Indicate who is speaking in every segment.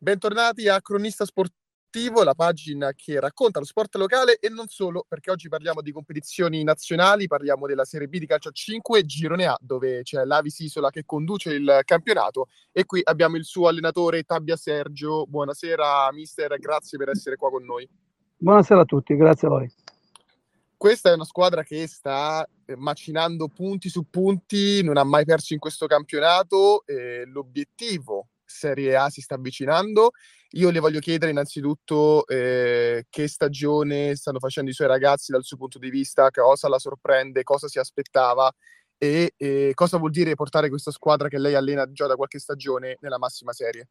Speaker 1: Bentornati a Cronista Sportivo, la pagina che racconta lo sport locale e non solo, perché oggi parliamo di competizioni nazionali, parliamo della Serie B di calcio a 5, Girone A, dove c'è l'Avis Isola che conduce il campionato e qui abbiamo il suo allenatore Tabbia Sergio. Buonasera mister, grazie per essere qua con noi.
Speaker 2: Buonasera a tutti, grazie a voi.
Speaker 1: Questa è una squadra che sta eh, macinando punti su punti, non ha mai perso in questo campionato. L'obiettivo Serie A si sta avvicinando. Io le voglio chiedere innanzitutto eh, che stagione stanno facendo i suoi ragazzi dal suo punto di vista, cosa la sorprende, cosa si aspettava e eh, cosa vuol dire portare questa squadra che lei allena già da qualche stagione nella massima serie.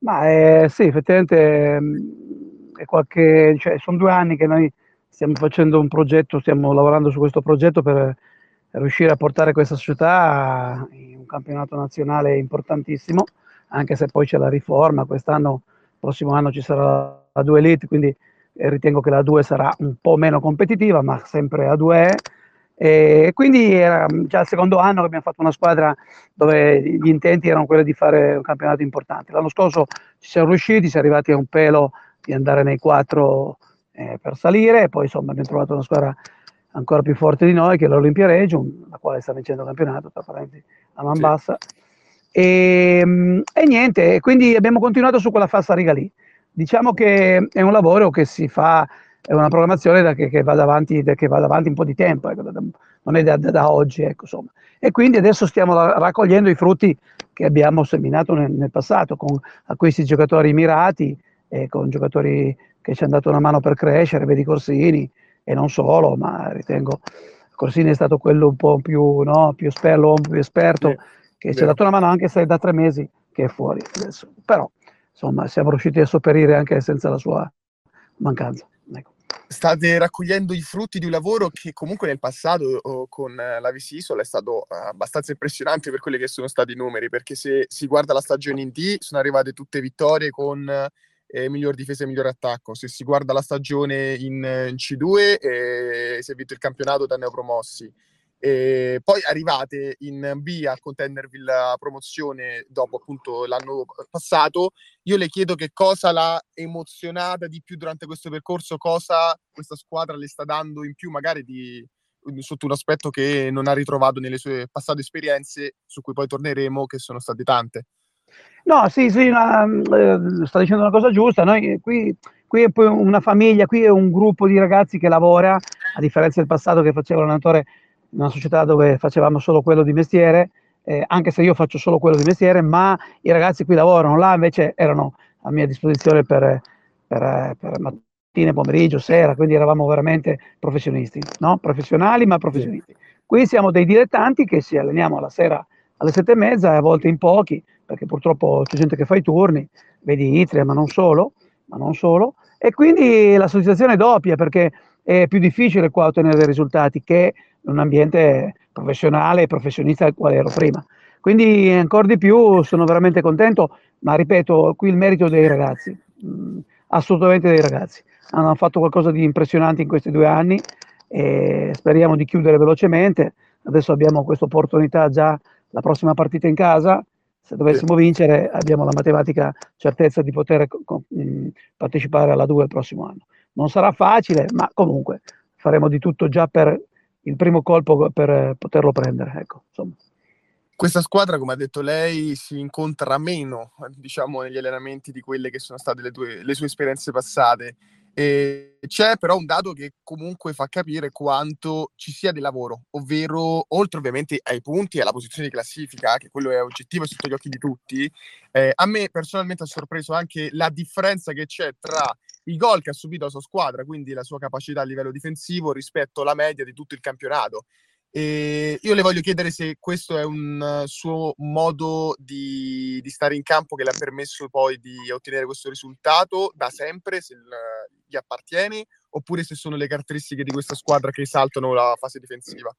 Speaker 2: Ma eh, sì, effettivamente mm, è qualche, cioè, sono due anni che noi stiamo facendo un progetto, stiamo lavorando su questo progetto per riuscire a portare questa società in un campionato nazionale importantissimo, anche se poi c'è la riforma, quest'anno, prossimo anno ci sarà la 2 Elite, quindi eh, ritengo che la 2 sarà un po' meno competitiva, ma sempre a 2 è. E quindi era già il secondo anno che abbiamo fatto una squadra dove gli intenti erano quelli di fare un campionato importante. L'anno scorso ci siamo riusciti, siamo arrivati a un pelo di andare nei quattro eh, per salire, e poi insomma abbiamo trovato una squadra ancora più forte di noi, che è l'Olimpia Reggio, la quale sta vincendo il campionato, tra parenti, a man bassa. Sì. E, mm, e, niente, quindi abbiamo continuato su quella falsa riga lì. Diciamo che è un lavoro che si fa, è una programmazione da che, che, va avanti, che, va avanti, un po' di tempo, ecco, da, non è da, da oggi. Ecco, e quindi adesso stiamo raccogliendo i frutti che abbiamo seminato nel, nel passato, con questi giocatori mirati, e con giocatori che ci hanno dato una mano per crescere, vedi Corsini, e non solo, ma ritengo Corsini è stato quello un po' più, no, più, esperto, più esperto sì, che ci ha dato una mano anche se è da tre mesi che è fuori adesso. Però insomma siamo riusciti a sopperire anche senza la sua mancanza. Ecco.
Speaker 1: State raccogliendo i frutti di un lavoro che comunque nel passato oh, con la Visisola è stato abbastanza impressionante per quelli che sono stati i numeri, perché se si guarda la stagione in D sono arrivate tutte vittorie con eh, miglior difesa e miglior attacco. Se si guarda la stagione in, in C2 eh, si è vinto il campionato da neopromossi. E poi arrivate in B a contendervi la promozione dopo appunto l'anno passato. Io le chiedo che cosa l'ha emozionata di più durante questo percorso, cosa questa squadra le sta dando in più, magari di, sotto un aspetto che non ha ritrovato nelle sue passate esperienze, su cui poi torneremo, che sono state tante.
Speaker 2: No, sì, sì, una, eh, sta dicendo una cosa giusta. Noi qui, qui, è poi una famiglia, qui è un gruppo di ragazzi che lavora, a differenza del passato che facevo l'allenatore in una società dove facevamo solo quello di mestiere, eh, anche se io faccio solo quello di mestiere, ma i ragazzi qui lavorano, là invece erano a mia disposizione per, per, per mattina, pomeriggio, sera, quindi eravamo veramente professionisti, no? professionali ma professionisti. Qui siamo dei dilettanti che ci alleniamo alla sera alle sette e mezza e a volte in pochi, perché purtroppo c'è gente che fa i turni, vedi Itria, ma non solo, ma non solo. E quindi la soddisfazione è doppia, perché è più difficile qua ottenere dei risultati che in un ambiente professionale e professionista quale ero prima. Quindi ancora di più sono veramente contento, ma ripeto, qui il merito dei ragazzi, mh, mm, assolutamente dei ragazzi. Hanno fatto qualcosa di impressionante in questi due anni e speriamo di chiudere velocemente. Adesso abbiamo questa opportunità già la prossima partita in casa, se dovessimo vincere abbiamo la matematica certezza di poter mh, partecipare alla 2 il prossimo anno. Non sarà facile, ma comunque faremo di tutto già per il primo colpo per poterlo prendere. Ecco,
Speaker 1: Questa squadra, come ha detto lei, si incontra meno diciamo, negli allenamenti di quelle che sono state le, tue, le sue esperienze passate. E c'è però un dato che comunque fa capire quanto ci sia di lavoro, ovvero oltre ovviamente ai punti e alla posizione di classifica, che quello è oggettivo e sotto gli occhi di tutti, eh, a me personalmente ha sorpreso anche la differenza che c'è tra i gol che ha subito la sua squadra, quindi la sua capacità a livello difensivo rispetto alla media di tutto il campionato. E io le voglio chiedere se questo è un suo modo di, di, stare in campo che le ha permesso poi di ottenere questo risultato da sempre, se gli appartiene, oppure se sono le caratteristiche di questa squadra che esaltano la fase difensiva.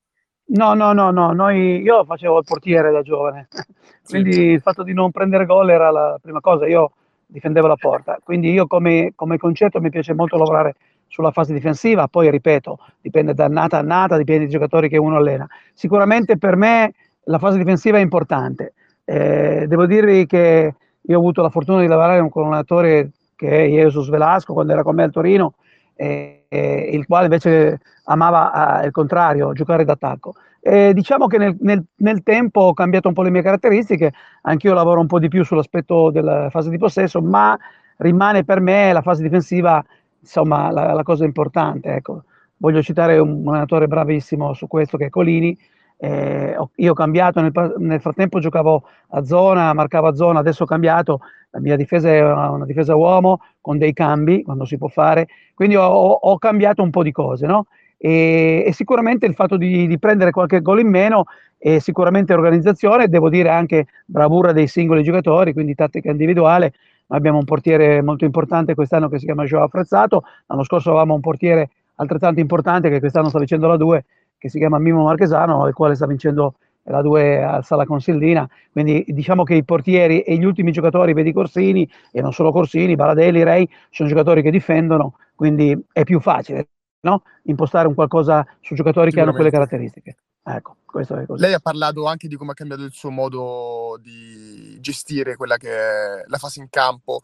Speaker 2: No, no, no, no. Noi, io facevo il portiere da giovane, quindi sì. il fatto di non prendere gol era la prima cosa. Io difendevo la porta, quindi io come, come concetto mi piace molto lavorare sulla fase difensiva, poi ripeto, dipende da annata a annata, dipende dai giocatori che uno allena. Sicuramente per me la fase difensiva è importante. Eh, devo dirvi che io ho avuto la fortuna di lavorare con un allenatore che è Jesus Velasco quando era con me al Torino, eh, eh, il quale invece amava eh, il contrario, giocare d'attacco. Diciamo che nel, nel, nel, tempo ho cambiato un po' le mie caratteristiche, anch'io lavoro un po' di più sull'aspetto della fase di possesso, ma rimane per me la fase difensiva insomma la, la cosa importante. Ecco. Voglio citare un, allenatore bravissimo su questo che è Colini. Eh, io ho cambiato, nel, nel, frattempo giocavo a zona, marcavo a zona, adesso ho cambiato, la mia difesa è una, una difesa uomo con dei cambi quando si può fare, quindi ho, ho cambiato un po' di cose, no? E, e, sicuramente il fatto di, di, prendere qualche gol in meno è sicuramente organizzazione, devo dire anche bravura dei singoli giocatori, quindi tattica individuale. Abbiamo un portiere molto importante quest'anno che si chiama Joao Apprezzato, l'anno scorso avevamo un portiere altrettanto importante che quest'anno sta vincendo la 2, che si chiama Mimo Marchesano, il quale sta vincendo la 2 al Sala Consildina. Quindi diciamo che i portieri e gli ultimi giocatori, vedi Corsini, e non solo Corsini, Baladelli, Rei, sono giocatori che difendono, quindi è più facile no? impostare un qualcosa su giocatori che hanno quelle caratteristiche. Ecco, questo è così.
Speaker 1: Lei ha parlato anche di come ha cambiato il suo modo di gestire quella che è la fase in campo.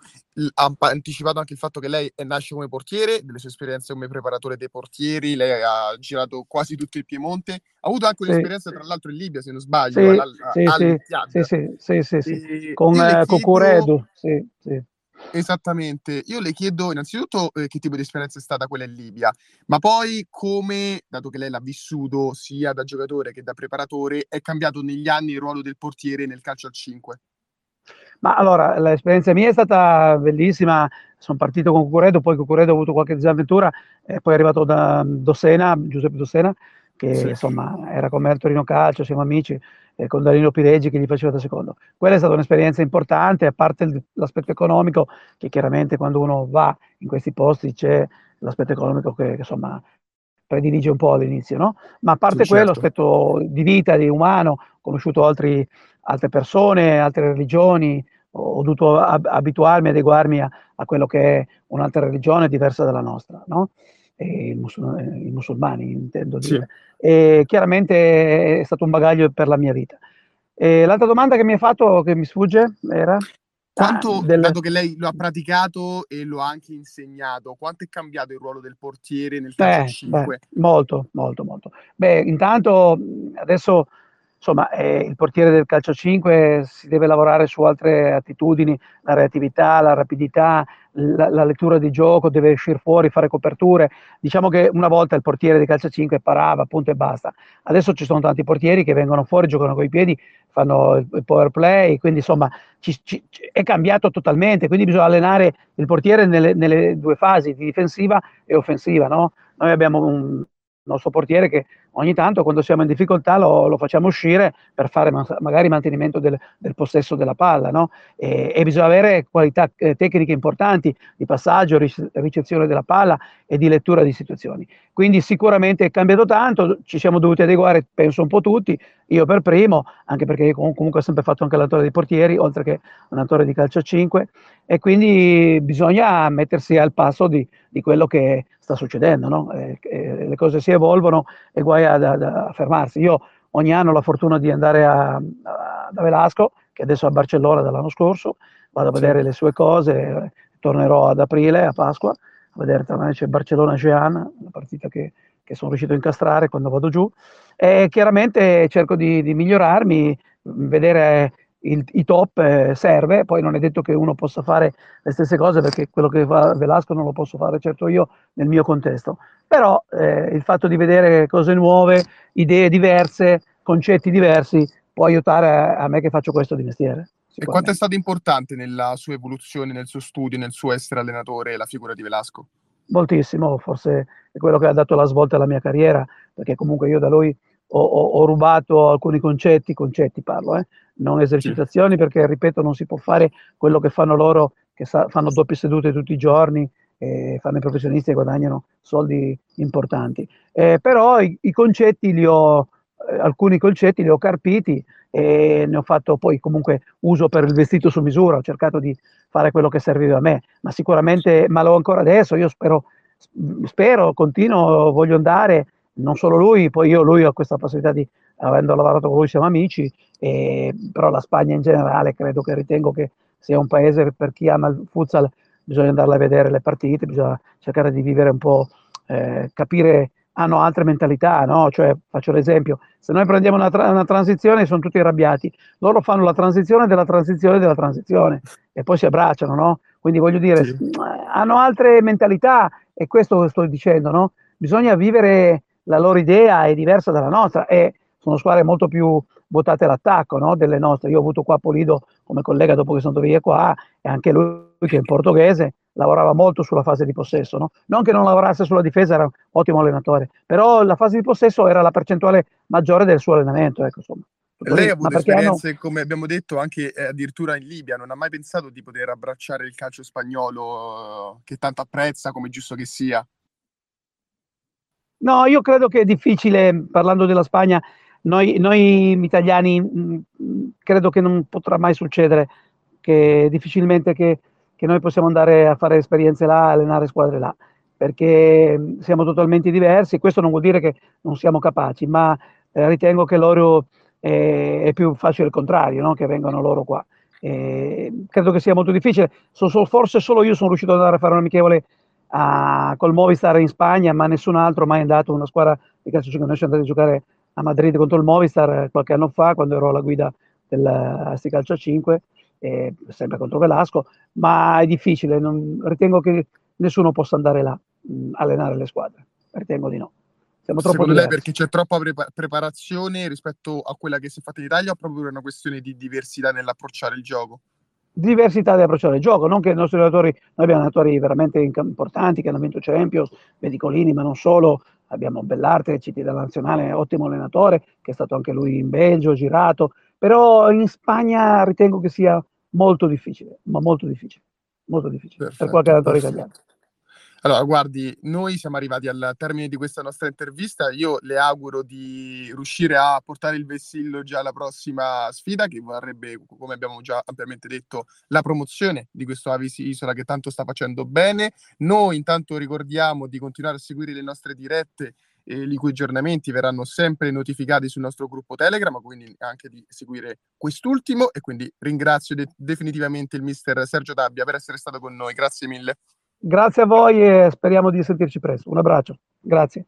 Speaker 1: Ha anticipato anche il fatto che lei nasce come portiere, delle sue esperienze come preparatore dei portieri, lei ha girato quasi tutto il Piemonte, ha avuto anche un'esperienza sì. tra l'altro in Libia, se non sbaglio,
Speaker 2: sì, alla, sì, sì, sì, sì, sì, sì, con eh, chiedo... Cocuredu, sì, sì.
Speaker 1: Esattamente. Io le chiedo innanzitutto eh, che tipo di esperienza è stata quella in Libia, ma poi come, dato che lei l'ha vissuto sia da giocatore che da preparatore, è cambiato negli anni il ruolo del portiere nel calcio al 5?
Speaker 2: Ma allora, l'esperienza mia è stata bellissima, sono partito con Cucuredo, poi Cucuredo ha avuto qualche disavventura, e poi è arrivato da Dossena, Giuseppe Dossena, che sì. insomma era con me al Torino Calcio, siamo amici, eh, con Danilo Pireggi che gli faceva da secondo. Quella è stata un'esperienza importante, a parte l'aspetto economico, che chiaramente quando uno va in questi posti c'è l'aspetto economico che, che insomma predilige un po' all'inizio, no? Ma a parte sì, quello, certo. l'aspetto di vita, di umano, ho conosciuto altri, altre persone, altre religioni, ho dovuto ab- abituarmi, adeguarmi a, a, quello che è un'altra religione diversa dalla nostra, no? I, musul- i, musulmani, intendo dire. Sì. E chiaramente è stato un bagaglio per la mia vita. E l'altra domanda che mi ha fatto, che mi sfugge, era?
Speaker 1: Quanto, ah, del... dato che lei lo ha praticato e lo ha anche insegnato, quanto è cambiato il ruolo del portiere nel calcio beh, 5?
Speaker 2: Beh, molto, molto, molto. Beh, intanto adesso insomma, eh, il portiere del calcio 5 si deve lavorare su altre attitudini, la reattività, la rapidità, la, la, lettura di gioco, deve uscire fuori, fare coperture. Diciamo che una volta il portiere del calcio 5 parava, punto e basta. Adesso ci sono tanti portieri che vengono fuori, giocano con i piedi, fanno il power play, quindi insomma ci, ci, è cambiato totalmente, quindi bisogna allenare il portiere nelle, nelle due fasi, di difensiva e offensiva. No? Noi abbiamo un nostro portiere che ogni tanto quando siamo in difficoltà lo, lo facciamo uscire per fare ma, magari mantenimento del, del, possesso della palla, no? e, e, bisogna avere qualità eh, tecniche importanti di passaggio, ricezione della palla e di lettura di situazioni. Quindi sicuramente è cambiato tanto, ci siamo dovuti adeguare, penso un po' tutti, io per primo, anche perché comunque ho sempre fatto anche l'attore dei portieri, oltre che un attore di calcio a 5, e quindi bisogna mettersi al passo di, di quello che sta succedendo, no? eh, eh, le cose si evolvono e guai a, a, a, fermarsi. Io ogni anno ho la fortuna di andare a, a, da Velasco, che adesso è a Barcellona dall'anno scorso, vado a vedere sì. le sue cose, tornerò ad aprile, a Pasqua, vedere tra me c'è Barcellona-Jean, una partita che, che, sono riuscito a incastrare quando vado giù, e chiaramente cerco di, di migliorarmi, vedere il, i top eh, serve, poi non è detto che uno possa fare le stesse cose perché quello che fa Velasco non lo posso fare certo io nel mio contesto, però eh, il fatto di vedere cose nuove, idee diverse, concetti diversi può aiutare a, a me che faccio questo di mestiere.
Speaker 1: E quanto è stato importante nella sua evoluzione, nel suo studio, nel suo essere allenatore la figura di Velasco?
Speaker 2: Moltissimo, forse è quello che ha dato la svolta alla mia carriera, perché comunque io da lui ho, ho, ho rubato alcuni concetti, concetti parlo, eh, non esercitazioni, sì. perché ripeto non si può fare quello che fanno loro, che sa, fanno doppie sedute tutti i giorni, e fanno i professionisti e guadagnano soldi importanti. Eh, però i, i, concetti li ho, eh, alcuni concetti li ho carpiti e ne ho fatto poi comunque uso per il vestito su misura, ho cercato di fare quello che serviva a me, ma sicuramente, ma l'ho ancora adesso, io spero, spero, continuo, voglio andare, non solo lui, poi io lui ho questa possibilità di, avendo lavorato con lui siamo amici, eh, però la Spagna in generale credo che ritengo che sia un paese per chi ama il futsal, bisogna andarla a vedere le partite, bisogna cercare di vivere un po', eh, capire, hanno altre mentalità, no? Cioè, faccio l'esempio, se noi prendiamo una, tra- una transizione sono tutti arrabbiati, loro fanno la transizione della transizione della transizione e poi si abbracciano, no? Quindi voglio dire, sì. hanno altre mentalità e questo sto dicendo, no? Bisogna vivere la loro idea è diversa dalla nostra e sono squadre molto più votate all'attacco no? delle nostre. Io ho avuto qua Polido come collega dopo che sono andato via qua e anche lui che è in portoghese lavorava molto sulla fase di possesso, no? non che non lavorasse sulla difesa, era un ottimo allenatore, però la fase di possesso era la percentuale maggiore del suo allenamento. Ecco, insomma.
Speaker 1: Lei ha avuto esperienze, hanno... come abbiamo detto, anche eh, addirittura in Libia, non ha mai pensato di poter abbracciare il calcio spagnolo che tanto apprezza, come giusto che sia?
Speaker 2: No, io credo che è difficile, parlando della Spagna, noi, noi italiani mh, credo che non potrà mai succedere, che difficilmente che, che, noi possiamo andare a fare esperienze là, allenare squadre là, perché siamo totalmente diversi. Questo non vuol dire che non siamo capaci, ma eh, ritengo che loro eh, è più facile il contrario, no? che vengano loro qua. Eh, credo che sia molto difficile. So, so, forse solo io sono riuscito ad andare a fare un amichevole a, col Movistar in Spagna, ma nessun altro mai è andato una squadra di calcio 5. Noi siamo andati a giocare a Madrid contro il Movistar qualche anno fa, quando ero alla guida del Asti Calcio 5, eh, sempre contro Velasco, ma è difficile, non, ritengo che nessuno possa andare là, mh, allenare le squadre, ritengo di no.
Speaker 1: Siamo troppo Secondo diversi. lei perché c'è troppa pre- preparazione rispetto a quella che si è fatta in Italia o proprio una questione di diversità nell'approcciare il gioco?
Speaker 2: diversità di approcciare il gioco, non che i nostri allenatori, noi abbiamo allenatori veramente importanti che hanno vinto Champions, Medicolini, ma non solo, abbiamo Bellarte, CT della Nazionale, ottimo allenatore, che è stato anche lui in Belgio, girato, però in Spagna ritengo che sia molto difficile, ma molto difficile, molto difficile perfetto, per qualche allenatore italiano.
Speaker 1: Allora, guardi, noi siamo arrivati al termine di questa nostra intervista. Io le auguro di riuscire a portare il vessillo già alla prossima sfida, che vorrebbe, come abbiamo già ampiamente detto, la promozione di questo Avisi Isola che tanto sta facendo bene. Noi intanto ricordiamo di continuare a seguire le nostre dirette eh, i cui aggiornamenti verranno sempre notificati sul nostro gruppo Telegram, quindi anche di seguire quest'ultimo e quindi ringrazio de- definitivamente il mister Sergio Tabbia per essere stato con noi. Grazie mille.
Speaker 2: Grazie a voi e speriamo di sentirci presto. Un abbraccio. Grazie.